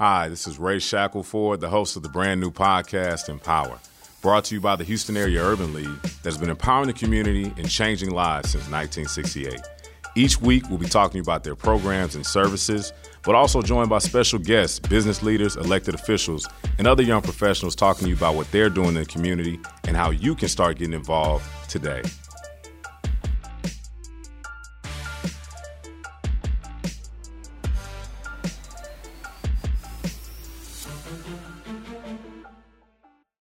Hi, this is Ray Shackleford, the host of the brand new podcast, Empower, brought to you by the Houston Area Urban League that's been empowering the community and changing lives since 1968. Each week, we'll be talking about their programs and services, but also joined by special guests, business leaders, elected officials, and other young professionals talking to you about what they're doing in the community and how you can start getting involved today.